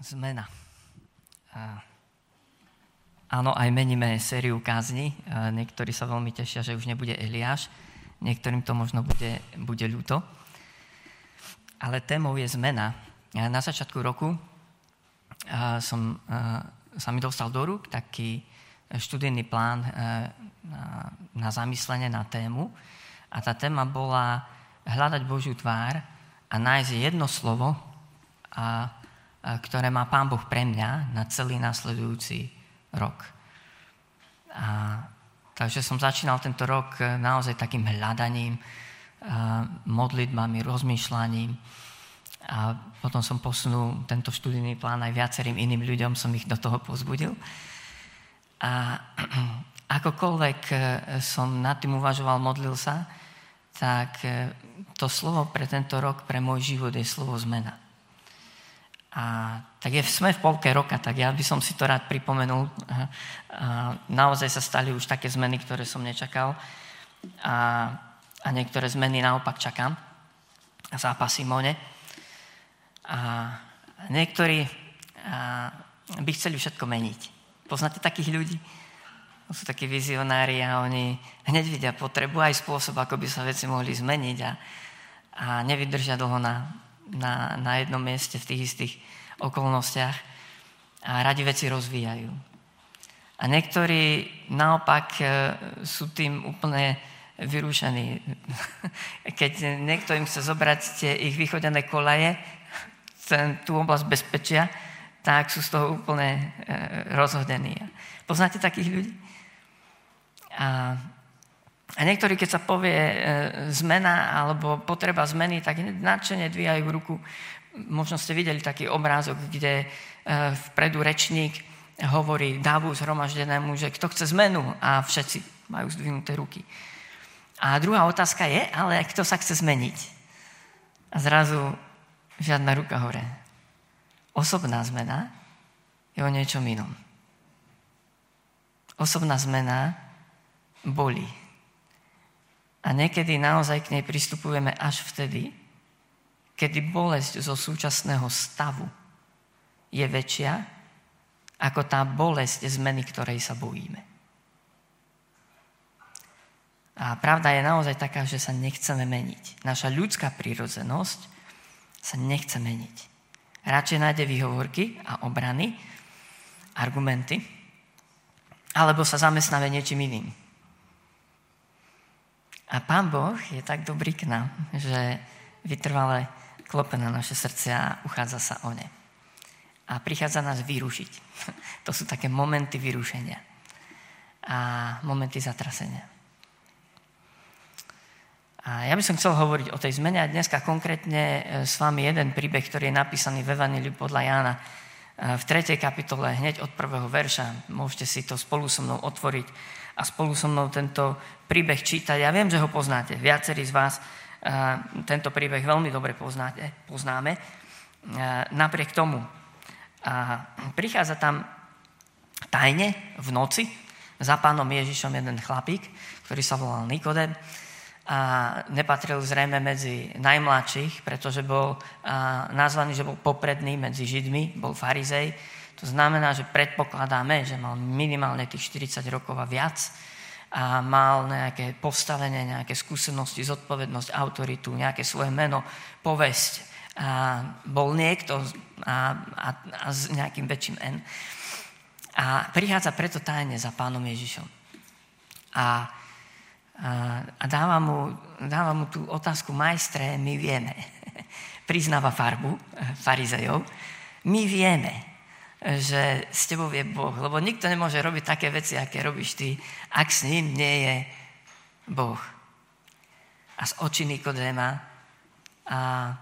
Zmena. Áno, aj meníme sériu kázni. Niektorí sa veľmi tešia, že už nebude Eliáš. Niektorým to možno bude, bude ľúto. Ale témou je zmena. Na začiatku roku som, sa mi dostal do rúk taký študijný plán na, na zamyslenie na tému. A tá téma bola hľadať Božiu tvár a nájsť jedno slovo, a ktoré má Pán Boh pre mňa na celý následujúci rok. A, takže som začínal tento rok e, naozaj takým hľadaním, modlitbami, rozmýšľaním. A potom som posunul tento študijný plán aj viacerým iným ľuďom, som ich do toho pozbudil. A akokoľvek e, som nad tým uvažoval, modlil sa, tak to slovo pre tento rok, pre môj život je slovo zmena. A tak je, sme v polke roka, tak ja by som si to rád pripomenul. A naozaj sa stali už také zmeny, ktoré som nečakal. A, a niektoré zmeny naopak čakám. Zápasy Simone. A niektorí a, by chceli všetko meniť. Poznáte takých ľudí? Sú takí vizionári a oni hneď vidia potrebu aj spôsob, ako by sa veci mohli zmeniť a, a nevydržia dlho na, na, na jednom mieste v tých istých okolnostiach a radi veci rozvíjajú. A niektorí naopak e, sú tým úplne vyrušení. Keď niekto im chce zobrať tie ich vychodené kolaje, ten, tú oblasť bezpečia, tak sú z toho úplne e, rozhodení. Poznáte takých ľudí? A a niektorí, keď sa povie e, zmena alebo potreba zmeny, tak nadšene dvíjajú ruku. Možno ste videli taký obrázok, kde e, vpredu rečník hovorí dávu zhromaždenému, že kto chce zmenu a všetci majú zdvihnuté ruky. A druhá otázka je, ale kto sa chce zmeniť? A zrazu žiadna ruka hore. Osobná zmena je o niečom inom. Osobná zmena bolí. A niekedy naozaj k nej pristupujeme až vtedy, kedy bolesť zo súčasného stavu je väčšia ako tá bolesť zmeny, ktorej sa bojíme. A pravda je naozaj taká, že sa nechceme meniť. Naša ľudská prírodzenosť sa nechce meniť. Radšej nájde výhovorky a obrany, argumenty, alebo sa zamestnáme niečím iným. A Pán Boh je tak dobrý k nám, že vytrvale klope na naše srdce a uchádza sa o ne. A prichádza nás vyrušiť. To sú také momenty vyrušenia a momenty zatrasenia. A ja by som chcel hovoriť o tej zmene a dneska konkrétne e, s vami jeden príbeh, ktorý je napísaný v Evangeliu podľa Jána e, v 3. kapitole, hneď od prvého verša. Môžete si to spolu so mnou otvoriť a spolu so mnou tento príbeh čítať. Ja viem, že ho poznáte. Viacerí z vás uh, tento príbeh veľmi dobre poznáte, poznáme. Uh, napriek tomu prichádza tam tajne v noci za pánom Ježišom jeden chlapík, ktorý sa volal Nikodem a nepatril zrejme medzi najmladších, pretože bol nazvaný, že bol popredný medzi Židmi, bol farizej, to znamená, že predpokladáme, že mal minimálne tých 40 rokov a viac a mal nejaké postavenie, nejaké skúsenosti, zodpovednosť, autoritu, nejaké svoje meno, povesť. A bol niekto a, a, a s nejakým väčším N. A prichádza preto tajne za pánom Ježišom. A, a, a dáva, mu, dáva mu tú otázku, majstre, my vieme. Priznáva farbu farizejov. My vieme, že s tebou je Boh. Lebo nikto nemôže robiť také veci, aké robíš ty, ak s ním nie je Boh. A z očí Nikodéma a e,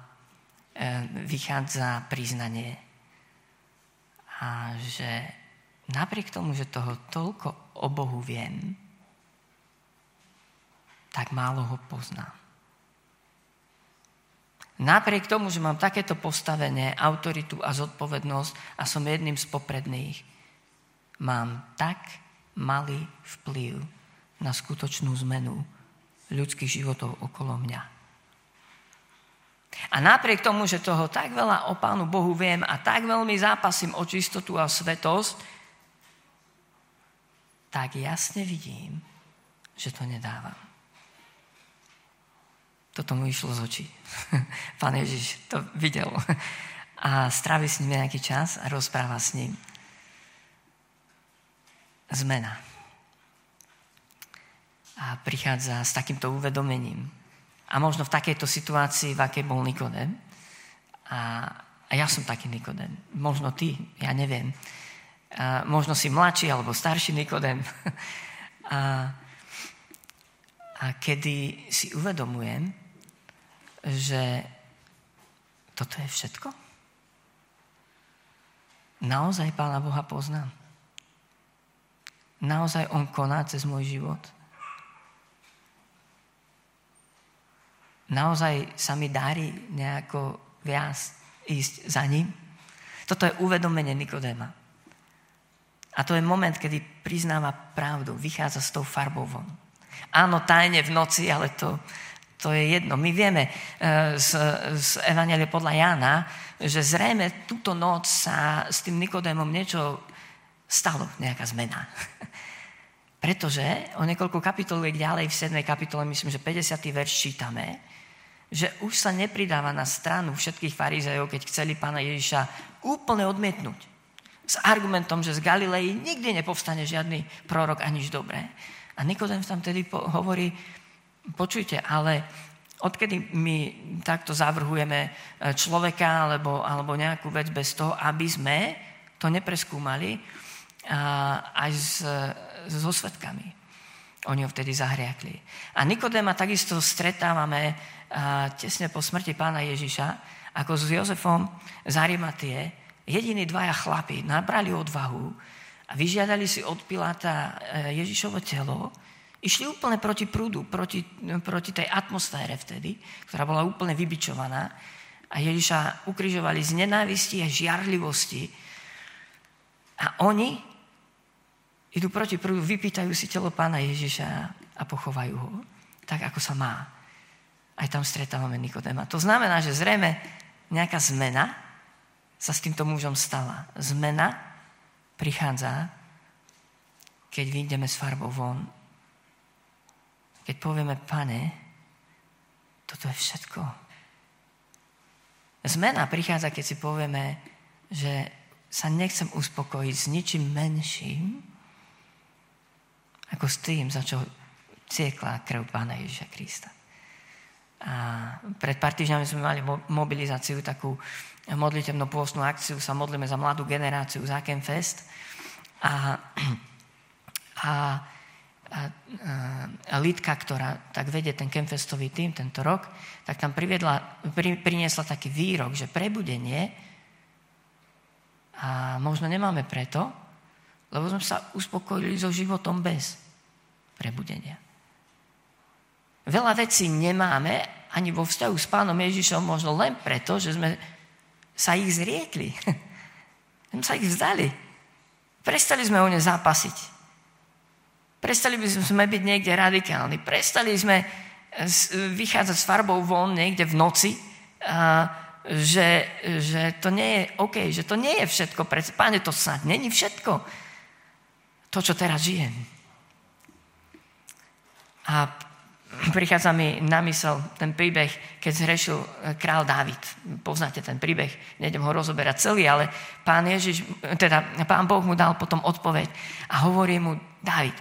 vychádza priznanie. A že napriek tomu, že toho toľko o Bohu viem, tak málo ho poznám. Napriek tomu, že mám takéto postavenie, autoritu a zodpovednosť a som jedným z popredných, mám tak malý vplyv na skutočnú zmenu ľudských životov okolo mňa. A napriek tomu, že toho tak veľa o Pánu Bohu viem a tak veľmi zápasím o čistotu a svetosť, tak jasne vidím, že to nedávam. Toto mu išlo z očí. Pán Ježiš to videl. A strávi s ním nejaký čas a rozpráva s ním. Zmena. A prichádza s takýmto uvedomením. A možno v takejto situácii, v akej bol Nikodem. A, a ja som taký Nikodem. Možno ty, ja neviem. A možno si mladší alebo starší Nikodem. A, a kedy si uvedomujem, že toto je všetko? Naozaj Pána Boha poznám? Naozaj On koná cez môj život? Naozaj sa mi darí nejako viac ísť za ním? Toto je uvedomenie Nikodéma. A to je moment, kedy priznáva pravdu, vychádza s tou farbou von. Áno, tajne v noci, ale to, to je jedno. My vieme e, z, z Evangelia podľa Jána, že zrejme túto noc sa s tým Nikodémom niečo stalo, nejaká zmena. Pretože o niekoľko kapitoliek ďalej v 7. kapitole, myslím, že 50. verš čítame, že už sa nepridáva na stranu všetkých farizejov, keď chceli pána Ježiša úplne odmietnúť s argumentom, že z Galilei nikdy nepovstane žiadny prorok a nič dobré. A Nikodem tam tedy hovorí, počujte, ale odkedy my takto zavrhujeme e, človeka alebo, alebo nejakú vec bez toho, aby sme to nepreskúmali aj s, so svetkami. Oni ho vtedy zahriakli. A Nikodéma takisto stretávame a, tesne po smrti pána Ježiša, ako s Jozefom z Arimatie, jediní dvaja chlapi nabrali odvahu a vyžiadali si od Piláta e, Ježišovo telo, išli úplne proti prúdu, proti, proti tej atmosfére vtedy, ktorá bola úplne vybičovaná a Ježiša ukrižovali z nenávisti a žiarlivosti. A oni idú proti prúdu, vypýtajú si telo pána Ježiša a pochovajú ho, tak ako sa má. Aj tam stretávame Nikodema. To znamená, že zrejme nejaká zmena sa s týmto mužom stala. Zmena prichádza, keď vyjdeme s farbou von. Keď povieme, pane, toto je všetko. Zmena prichádza, keď si povieme, že sa nechcem uspokojiť s ničím menším, ako s tým, za čo ciekla krv Pána Ježiša Krista. A pred pár týždňami sme mali mobilizáciu takú modlitebnú pôstnu akciu, sa modlíme za mladú generáciu za Fest. A, a, a, a Lidka, ktorá tak vedie ten Kemfestový tým tento rok, tak tam priviedla, pri, priniesla taký výrok, že prebudenie a možno nemáme preto, lebo sme sa uspokojili so životom bez prebudenia. Veľa vecí nemáme ani vo vzťahu s pánom Ježišom možno len preto, že sme sa ich zriekli. Sme sa ich vzdali. Prestali sme o ne zápasiť. Prestali by sme byť niekde radikálni. Prestali sme vychádzať s farbou von niekde v noci, že, že to nie je OK, že to nie je všetko. Páne, to snad není všetko. To, čo teraz žijem. A prichádza mi na mysel ten príbeh, keď zhrešil eh, král Dávid. Poznáte ten príbeh, nejdem ho rozoberať celý, ale pán Ježiš, teda pán Boh mu dal potom odpoveď a hovorí mu, Dávid,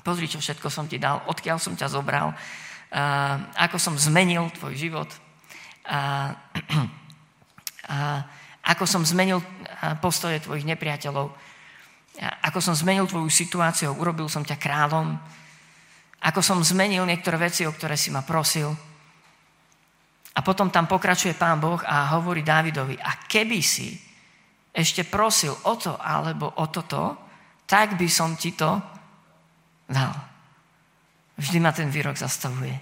pozri, čo všetko som ti dal, odkiaľ som ťa zobral, ako som zmenil tvoj život, ako som zmenil postoje tvojich nepriateľov, ako som zmenil tvoju situáciu, urobil som ťa kráľom, ako som zmenil niektoré veci, o ktoré si ma prosil. A potom tam pokračuje pán Boh a hovorí Dávidovi, a keby si ešte prosil o to alebo o toto, tak by som ti to dal. Vždy ma ten výrok zastavuje.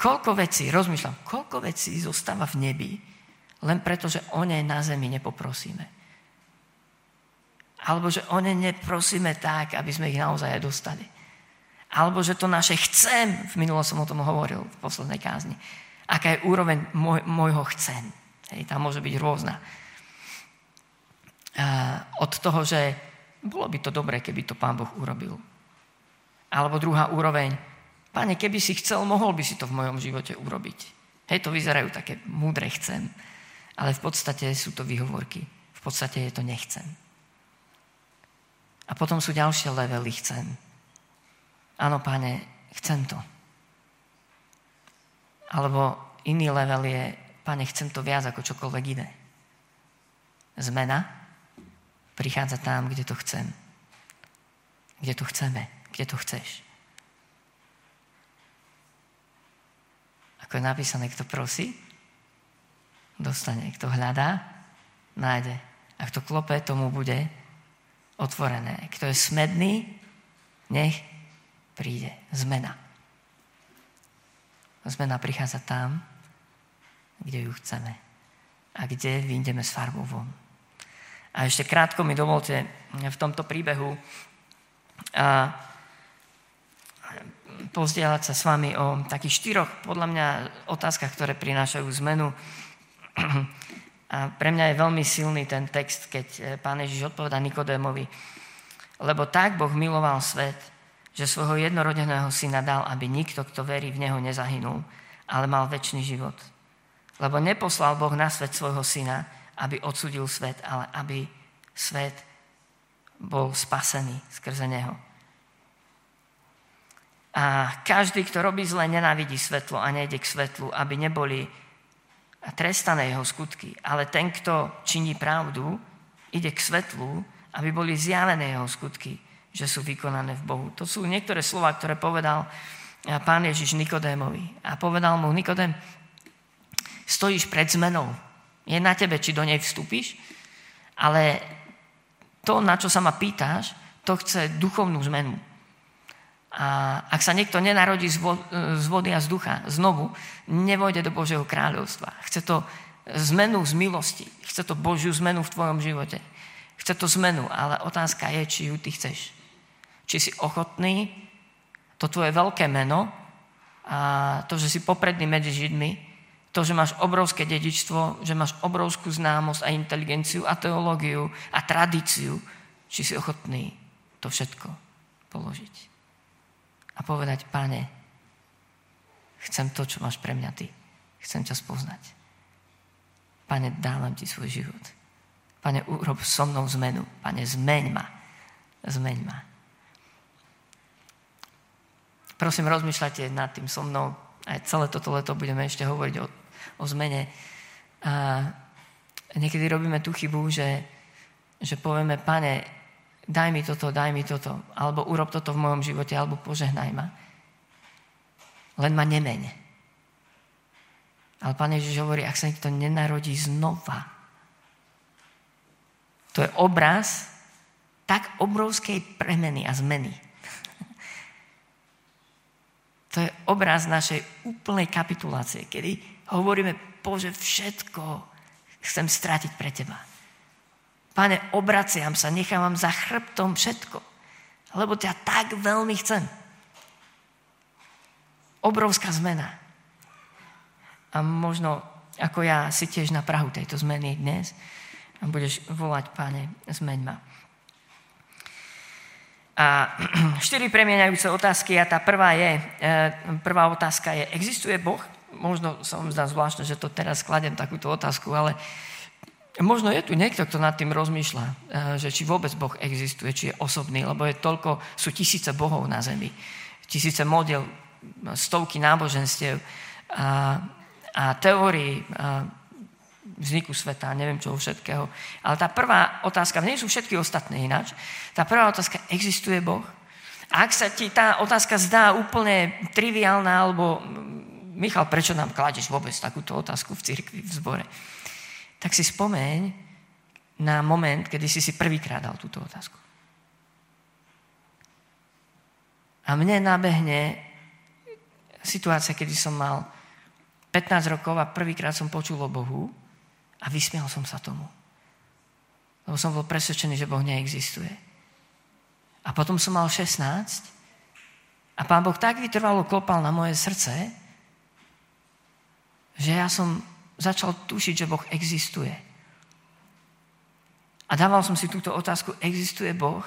Koľko vecí, rozmýšľam, koľko vecí zostáva v nebi, len preto, že o nej na zemi nepoprosíme. Alebo že o ne neprosíme tak, aby sme ich naozaj aj dostali. Alebo že to naše chcem, v minulo som o tom hovoril v poslednej kázni. Aká je úroveň môj, môjho chcem. Hej, tam môže byť rôzna. A od toho, že bolo by to dobré, keby to Pán Boh urobil. Alebo druhá úroveň, Pane, keby si chcel, mohol by si to v mojom živote urobiť. Hej, to vyzerajú také múdre chcem, ale v podstate sú to výhovorky. V podstate je to nechcem. A potom sú ďalšie levely chcem. Áno, páne, chcem to. Alebo iný level je, páne, chcem to viac ako čokoľvek iné. Zmena prichádza tam, kde to chcem. Kde to chceme, kde to chceš. Ako je napísané, kto prosí, dostane. Kto hľadá, nájde. A kto klope, tomu bude otvorené. Kto je smedný, nech príde. Zmena. Zmena prichádza tam, kde ju chceme. A kde vyjdeme s farbou von. A ešte krátko mi dovolte v tomto príbehu a pozdieľať sa s vami o takých štyroch, podľa mňa, otázkach, ktoré prinášajú zmenu. A pre mňa je veľmi silný ten text, keď eh, pán Ježiš odpoveda Nikodémovi. Lebo tak Boh miloval svet, že svojho jednorodeného syna dal, aby nikto, kto verí v Neho, nezahynul, ale mal väčší život. Lebo neposlal Boh na svet svojho syna, aby odsudil svet, ale aby svet bol spasený skrze Neho. A každý, kto robí zle, nenávidí svetlo a nejde k svetlu, aby neboli trestané jeho skutky. Ale ten, kto činí pravdu, ide k svetlu, aby boli zjavené jeho skutky, že sú vykonané v Bohu. To sú niektoré slova, ktoré povedal eh, pán Ježiš Nikodémovi. A povedal mu, Nikodém, stojíš pred zmenou. Je na tebe, či do nej vstúpiš, ale to, na čo sa ma pýtáš, to chce duchovnú zmenu. A ak sa niekto nenarodí z vody a z ducha znovu, nevojde do Božieho kráľovstva. Chce to zmenu z milosti. Chce to Božiu zmenu v tvojom živote. Chce to zmenu, ale otázka je, či ju ty chceš. Či si ochotný to tvoje veľké meno a to, že si popredný medzi Židmi, to, že máš obrovské dedičstvo, že máš obrovskú známosť a inteligenciu a teológiu a tradíciu, či si ochotný to všetko položiť a povedať, páne, chcem to, čo máš pre mňa ty. Chcem ťa spoznať. Pane, dávam ti svoj život. Pane, urob so mnou zmenu. Pane, zmeň ma. Zmeň ma. Prosím, rozmýšľajte nad tým so mnou. Aj celé toto leto budeme ešte hovoriť o, o zmene. A niekedy robíme tú chybu, že, že povieme, pane, daj mi toto, daj mi toto, alebo urob toto v mojom živote, alebo požehnaj ma. Len ma nemeň. Ale Pán Ježiš hovorí, ak sa niekto nenarodí znova, to je obraz tak obrovskej premeny a zmeny. To je obraz našej úplnej kapitulácie, kedy hovoríme, Bože, všetko chcem stratiť pre Teba. Pane, obraciam sa, nechávam za chrbtom všetko, lebo ťa tak veľmi chcem. Obrovská zmena. A možno ako ja si tiež na Prahu tejto zmeny dnes a budeš volať, pane, zmeň ma. A štyri premieňajúce otázky a tá prvá je, e, prvá otázka je, existuje Boh? Možno sa vám zdá zvláštne, že to teraz skladem takúto otázku, ale Možno je tu niekto, kto nad tým rozmýšľa, eh, že či vôbec Boh existuje, či je osobný, lebo je toľko, sú tisíce bohov na zemi, tisíce model, stovky náboženstiev a, a teórií vzniku sveta, neviem čo všetkého. Ale tá prvá otázka, nie sú všetky ostatné ináč, tá prvá otázka, existuje Boh? Ak sa ti tá otázka zdá úplne triviálna, alebo Michal, prečo nám kladeš vôbec takúto otázku v cirkvi, v zbore? Tak si spomeň na moment, kedy si si prvýkrát dal túto otázku. A mne nabehne situácia, kedy som mal 15 rokov a prvýkrát som počul o Bohu a vysmial som sa tomu. Lebo som bol presvedčený, že Boh neexistuje. A potom som mal 16 a pán Boh tak vytrvalo klopal na moje srdce, že ja som začal tušiť, že Boh existuje. A dával som si túto otázku, existuje Boh?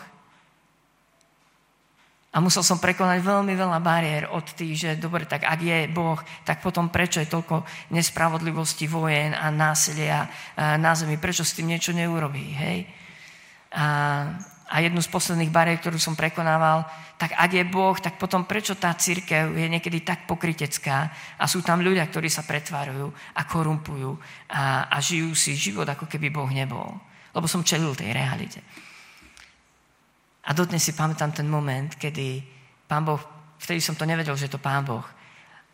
A musel som prekonať veľmi veľa bariér od tých, že dobre, tak ak je Boh, tak potom prečo je toľko nespravodlivosti, vojen a násilia na zemi? Prečo s tým niečo neurobí? Hej? A, a jednu z posledných bariér, ktorú som prekonával, tak ak je Boh, tak potom prečo tá církev je niekedy tak pokritecká a sú tam ľudia, ktorí sa pretvárajú a korumpujú a, a žijú si život, ako keby Boh nebol. Lebo som čelil tej realite. A dodnes si pamätám ten moment, kedy pán Boh, vtedy som to nevedel, že je to pán Boh.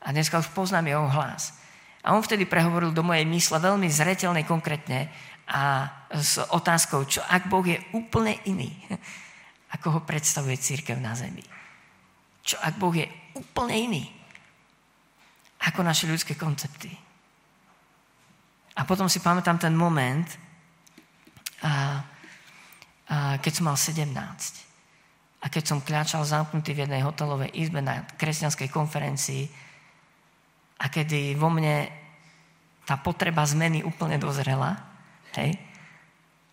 A dneska už poznám jeho hlas. A on vtedy prehovoril do mojej mysle veľmi zretelne, konkrétne a s otázkou, čo ak Boh je úplne iný, ako ho predstavuje církev na zemi. Čo ak Boh je úplne iný, ako naše ľudské koncepty. A potom si pamätám ten moment, a keď som mal 17. A keď som kľačal zamknutý v jednej hotelovej izbe na kresťanskej konferencii a kedy vo mne tá potreba zmeny úplne dozrela, hej,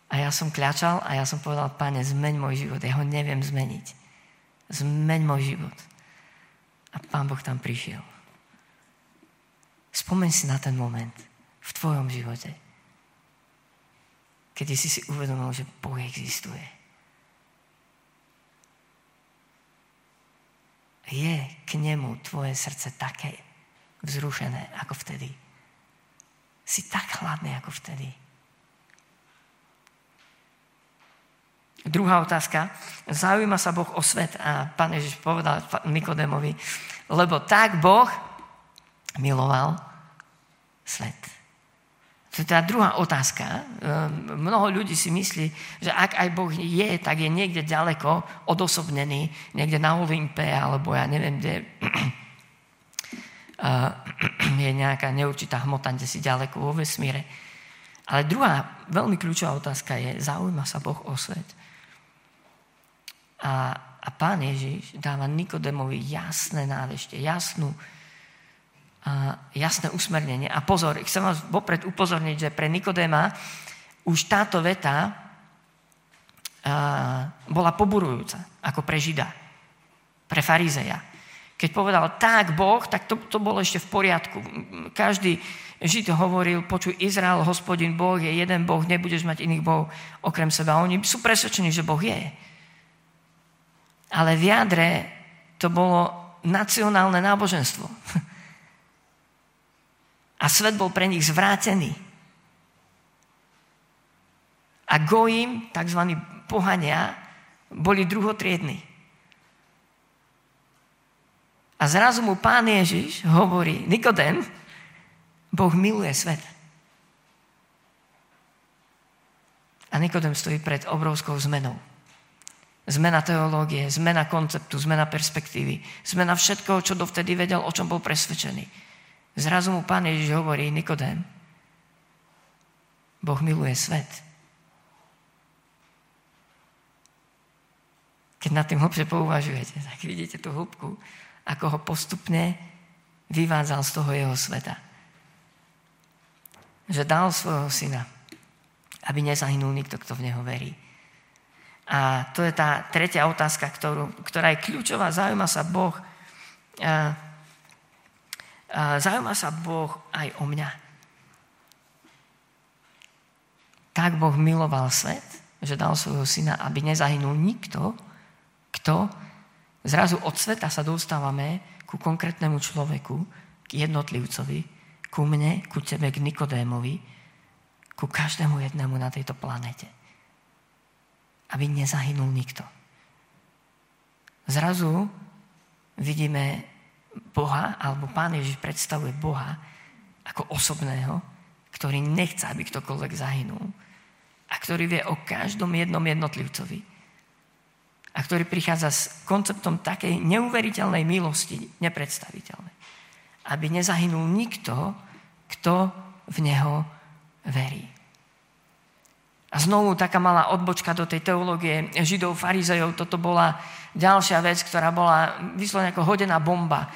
a ja som kľačal a ja som povedal, páne, zmeň môj život, ja ho neviem zmeniť. Zmeň môj život. A pán Boh tam prišiel. Spomeň si na ten moment v tvojom živote kedy si si uvedomil, že Boh existuje. Je k nemu tvoje srdce také vzrušené ako vtedy. Si tak chladný ako vtedy. Druhá otázka. Zaujíma sa Boh o svet. A pán Ježiš povedal Nikodémovi, lebo tak Boh miloval svet. To je tá druhá otázka. Ehm, mnoho ľudí si myslí, že ak aj Boh je, tak je niekde ďaleko odosobnený, niekde na Olympe, alebo ja neviem, kde je nejaká neurčitá hmota, kde si ďaleko vo vesmíre. Ale druhá veľmi kľúčová otázka je, zaujíma sa Boh o svet. A, a pán Ježiš dáva Nikodemovi jasné nádešte, jasnú, jasné usmernenie. A pozor, chcem vás vopred upozorniť, že pre Nikodéma už táto veta bola poburujúca, ako pre Žida, pre farizeja. Keď povedal tak Boh, tak to, to bolo ešte v poriadku. Každý Žid hovoril, počuj, Izrael, hospodin Boh je jeden Boh, nebudeš mať iných Boh okrem seba. Oni sú presvedčení, že Boh je. Ale v jadre to bolo nacionálne náboženstvo. A svet bol pre nich zvrátený. A Goim, tzv. pohania, boli druhotriední. A zrazu mu pán Ježiš hovorí, Nikodem, Boh miluje svet. A Nikodem stojí pred obrovskou zmenou. Zmena teológie, zmena konceptu, zmena perspektívy, zmena všetkoho, čo dovtedy vedel, o čom bol presvedčený. Zrazu mu pán Ježiš hovorí, Nikodém, Boh miluje svet. Keď nad tým hlbšie pouvažujete, tak vidíte tú hĺbku, ako ho postupne vyvádzal z toho jeho sveta. Že dal svojho syna, aby nezahynul nikto, kto v neho verí. A to je tá tretia otázka, ktorú, ktorá je kľúčová. Zaujíma sa Boh zaujíma sa Boh aj o mňa. Tak Boh miloval svet, že dal svojho syna, aby nezahynul nikto, kto zrazu od sveta sa dostávame ku konkrétnemu človeku, k jednotlivcovi, ku mne, ku tebe, k Nikodémovi, ku každému jednému na tejto planete. Aby nezahynul nikto. Zrazu vidíme Boha, alebo Pán Ježiš predstavuje Boha ako osobného, ktorý nechce, aby ktokoľvek zahynul a ktorý vie o každom jednom jednotlivcovi a ktorý prichádza s konceptom takej neuveriteľnej milosti, nepredstaviteľnej. Aby nezahynul nikto, kto v Neho verí. A znovu taká malá odbočka do tej teológie židov, farizejov. Toto bola ďalšia vec, ktorá bola vyslovene ako hodená bomba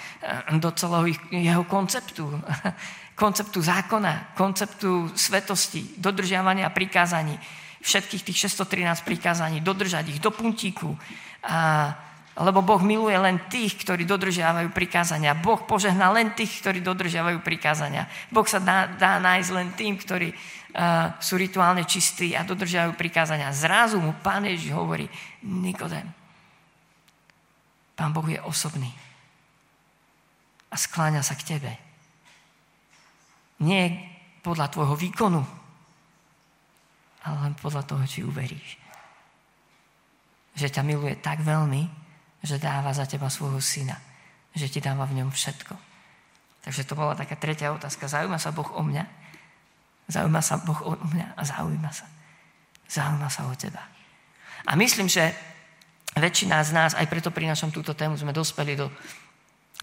do celého jeho konceptu. Konceptu zákona, konceptu svetosti, dodržiavania prikázaní. Všetkých tých 613 prikázaní, dodržať ich do puntíku. A, lebo Boh miluje len tých, ktorí dodržiavajú prikázania. Boh požehná len tých, ktorí dodržiavajú prikázania. Boh sa dá, dá nájsť len tým, ktorí uh, sú rituálne čistí a dodržiavajú prikázania. Zrazu mu Pán Ježiš hovorí, Nikodem, Pán Boh je osobný a skláňa sa k tebe. Nie podľa tvojho výkonu, ale len podľa toho, či uveríš. Že ťa miluje tak veľmi, že dáva za teba svojho syna. Že ti dáva v ňom všetko. Takže to bola taká tretia otázka. Zaujíma sa Boh o mňa? Zaujíma sa Boh o mňa a zaujíma sa. Zaujíma sa o teba. A myslím, že väčšina z nás, aj preto prinášam túto tému, sme dospeli do,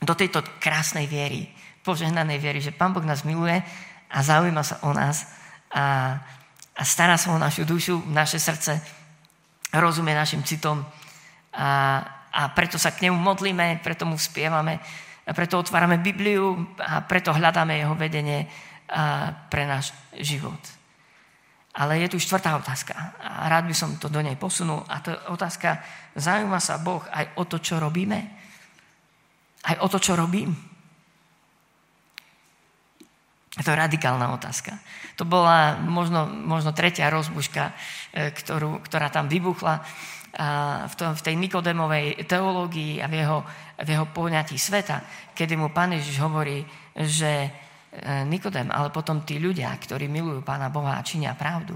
do tejto krásnej viery, požehnanej viery, že Pán Boh nás miluje a zaujíma sa o nás a, a stará sa o našu dušu, naše srdce, rozumie našim citom a, a preto sa k nemu modlíme, preto mu spievame, a preto otvárame Bibliu a preto hľadáme jeho vedenie pre náš život. Ale je tu štvrtá otázka a rád by som to do nej posunul a to je otázka, zaujíma sa Boh aj o to, čo robíme? Aj o to, čo robím? To je radikálna otázka. To bola možno, možno tretia rozbuška, e, ktorú, ktorá tam vybuchla v, tom, v tej Nikodemovej teológii a v jeho, v jeho poňatí sveta, kedy mu Pán Ježiš hovorí, že E, Nikodem, ale potom tí ľudia, ktorí milujú Pána Boha a činia pravdu,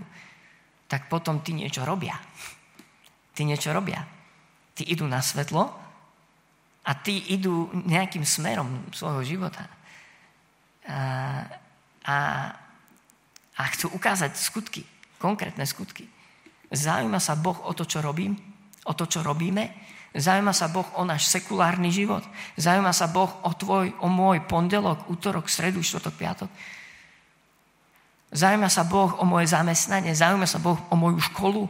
tak potom tí niečo robia. Tí niečo robia. Tí idú na svetlo a tí idú nejakým smerom svojho života. A, a, a chcú ukázať skutky, konkrétne skutky. Zaujíma sa Boh o to, čo robím, o to, čo robíme Zaujíma sa Boh o náš sekulárny život. Zaujíma sa Boh o tvoj, o môj pondelok, útorok, stredu, štvrtok, piatok. Zaujíma sa Boh o moje zamestnanie. Zaujíma sa Boh o moju školu.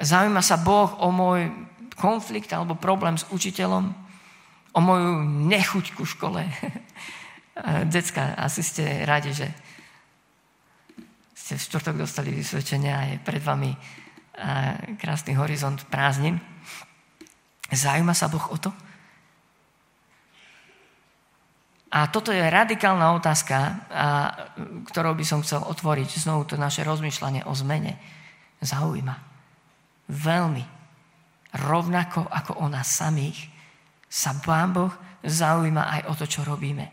Zaujíma sa Boh o môj konflikt alebo problém s učiteľom. O moju nechuť ku škole. Decka, asi ste radi, že ste v štvrtok dostali vysvedčenia a je pred vami krásny horizont prázdnin. Zaujíma sa Boh o to? A toto je radikálna otázka, a, ktorou by som chcel otvoriť znovu to naše rozmýšľanie o zmene. Zaujíma. Veľmi. Rovnako ako o nás samých sa Pán Boh zaujíma aj o to, čo robíme.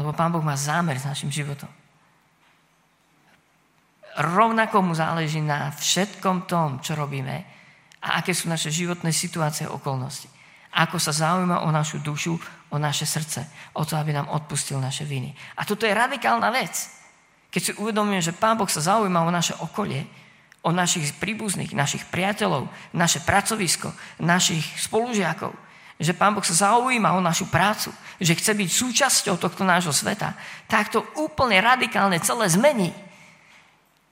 Lebo Pán Boh má zámer s našim životom rovnako mu záleží na všetkom tom, čo robíme a aké sú naše životné situácie a okolnosti. Ako sa zaujíma o našu dušu, o naše srdce, o to, aby nám odpustil naše viny. A toto je radikálna vec. Keď si uvedomíme, že Pán Boh sa zaujíma o naše okolie, o našich príbuzných, našich priateľov, naše pracovisko, našich spolužiakov, že Pán Boh sa zaujíma o našu prácu, že chce byť súčasťou tohto nášho sveta, tak to úplne radikálne celé zmení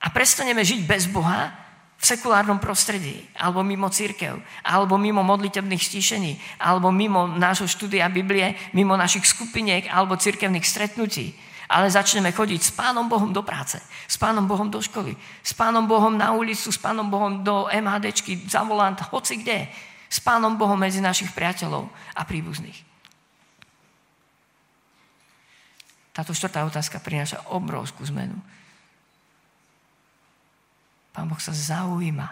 a prestaneme žiť bez Boha v sekulárnom prostredí, alebo mimo církev, alebo mimo modlitebných stíšení, alebo mimo nášho štúdia Biblie, mimo našich skupiniek alebo církevných stretnutí. Ale začneme chodiť s Pánom Bohom do práce, s Pánom Bohom do školy, s Pánom Bohom na ulicu, s Pánom Bohom do MHDčky, za volant, hoci kde. S Pánom Bohom medzi našich priateľov a príbuzných. Táto štvrtá otázka prináša obrovskú zmenu. Pán Boh sa zaujíma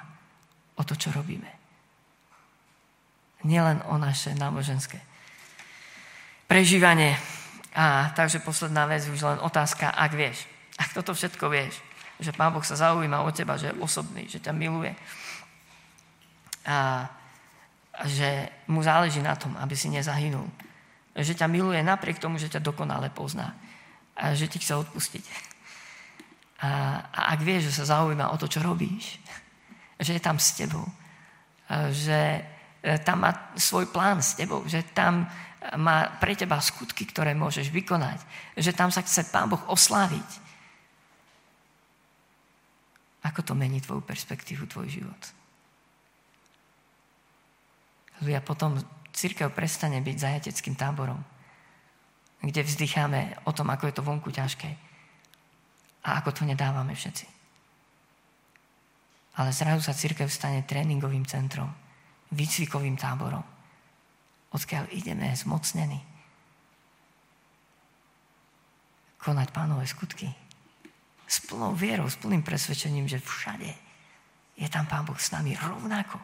o to, čo robíme. Nielen o naše náboženské prežívanie. A takže posledná vec, už len otázka, ak vieš, ak toto všetko vieš, že Pán Boh sa zaujíma o teba, že je osobný, že ťa miluje a, že mu záleží na tom, aby si nezahynul. Že ťa miluje napriek tomu, že ťa dokonale pozná a že ti chce odpustiť a, a ak vieš, že sa zaujíma o to, čo robíš, že je tam s tebou, že e, tam má svoj plán s tebou, že tam má pre teba skutky, ktoré môžeš vykonať, že tam sa chce Pán Boh osláviť. Ako to mení tvoju perspektívu, tvoj život? A potom církev prestane byť zajateckým táborom, kde vzdycháme o tom, ako je to vonku ťažké a ako to nedávame všetci. Ale zrazu sa církev stane tréningovým centrom, výcvikovým táborom, odkiaľ ideme zmocnení konať pánové skutky. S plnou vierou, s plným presvedčením, že všade je tam Pán Boh s nami rovnako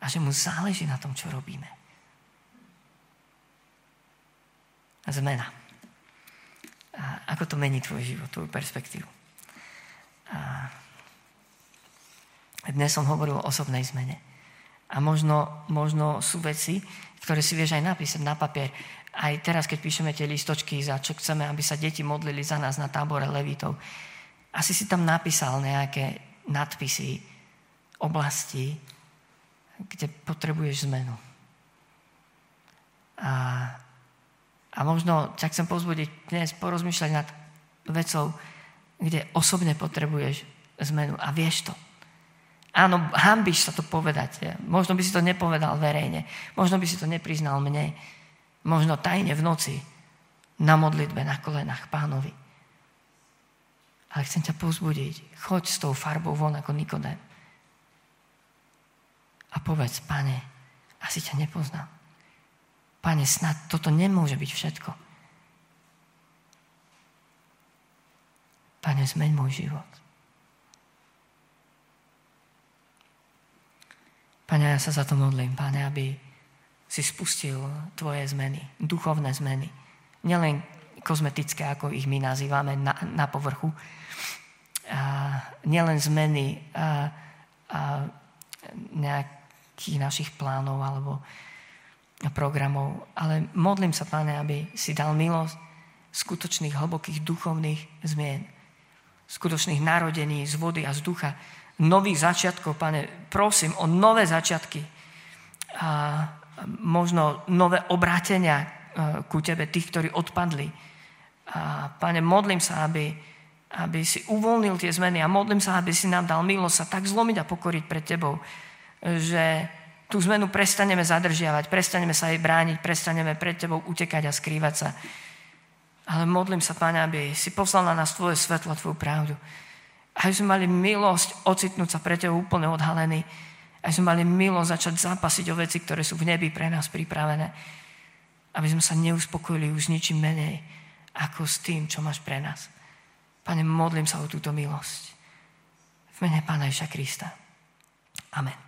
a že mu záleží na tom, čo robíme. Zmena. A ako to mení tvoj život, tvoju perspektívu. A dnes som hovoril o osobnej zmene. A možno, možno sú veci, ktoré si vieš aj napísať na papier. Aj teraz, keď píšeme tie listočky, za čo chceme, aby sa deti modlili za nás na tábore levitov. Asi si tam napísal nejaké nadpisy, oblasti, kde potrebuješ zmenu. A, a možno ťa chcem pozbudiť dnes porozmýšľať nad vecou, kde osobne potrebuješ zmenu a vieš to. Áno, hambíš sa to povedať. Možno by si to nepovedal verejne. Možno by si to nepriznal mne. Možno tajne v noci na modlitbe, na kolenách pánovi. Ale chcem ťa pozbudiť. Choď s tou farbou von ako Nikodem a povedz, pane, asi ťa nepoznám. Pane, snad toto nemôže byť všetko. Pane, zmeň môj život. Pane, ja sa za to modlím, Pane, aby si spustil Tvoje zmeny, duchovné zmeny. Nielen kozmetické, ako ich my nazývame na, na povrchu. A nielen zmeny a, a nejak nejakých našich plánov alebo programov. Ale modlím sa, Pane, aby si dal milosť skutočných, hlbokých duchovných zmien. Skutočných narodení z vody a z ducha. Nových začiatkov, Pane, prosím o nové začiatky. A možno nové obrátenia e, ku Tebe, tých, ktorí odpadli. A Pane, modlím sa, aby, aby si uvoľnil tie zmeny a modlím sa, aby si nám dal milosť sa tak zlomiť a pokoriť pred Tebou, že tú zmenu prestaneme zadržiavať, prestaneme sa jej brániť, prestaneme pred tebou utekať a skrývať sa. Ale modlím sa, Pane, aby si poslal na nás Tvoje svetlo, Tvoju pravdu. Aby sme mali milosť ocitnúť sa pre Tebou úplne odhalený. Aby sme mali milosť začať zápasiť o veci, ktoré sú v nebi pre nás pripravené. Aby sme sa neuspokojili už ničím menej, ako s tým, čo máš pre nás. Pane, modlím sa o túto milosť. V mene Pána Ježa Krista. Amen.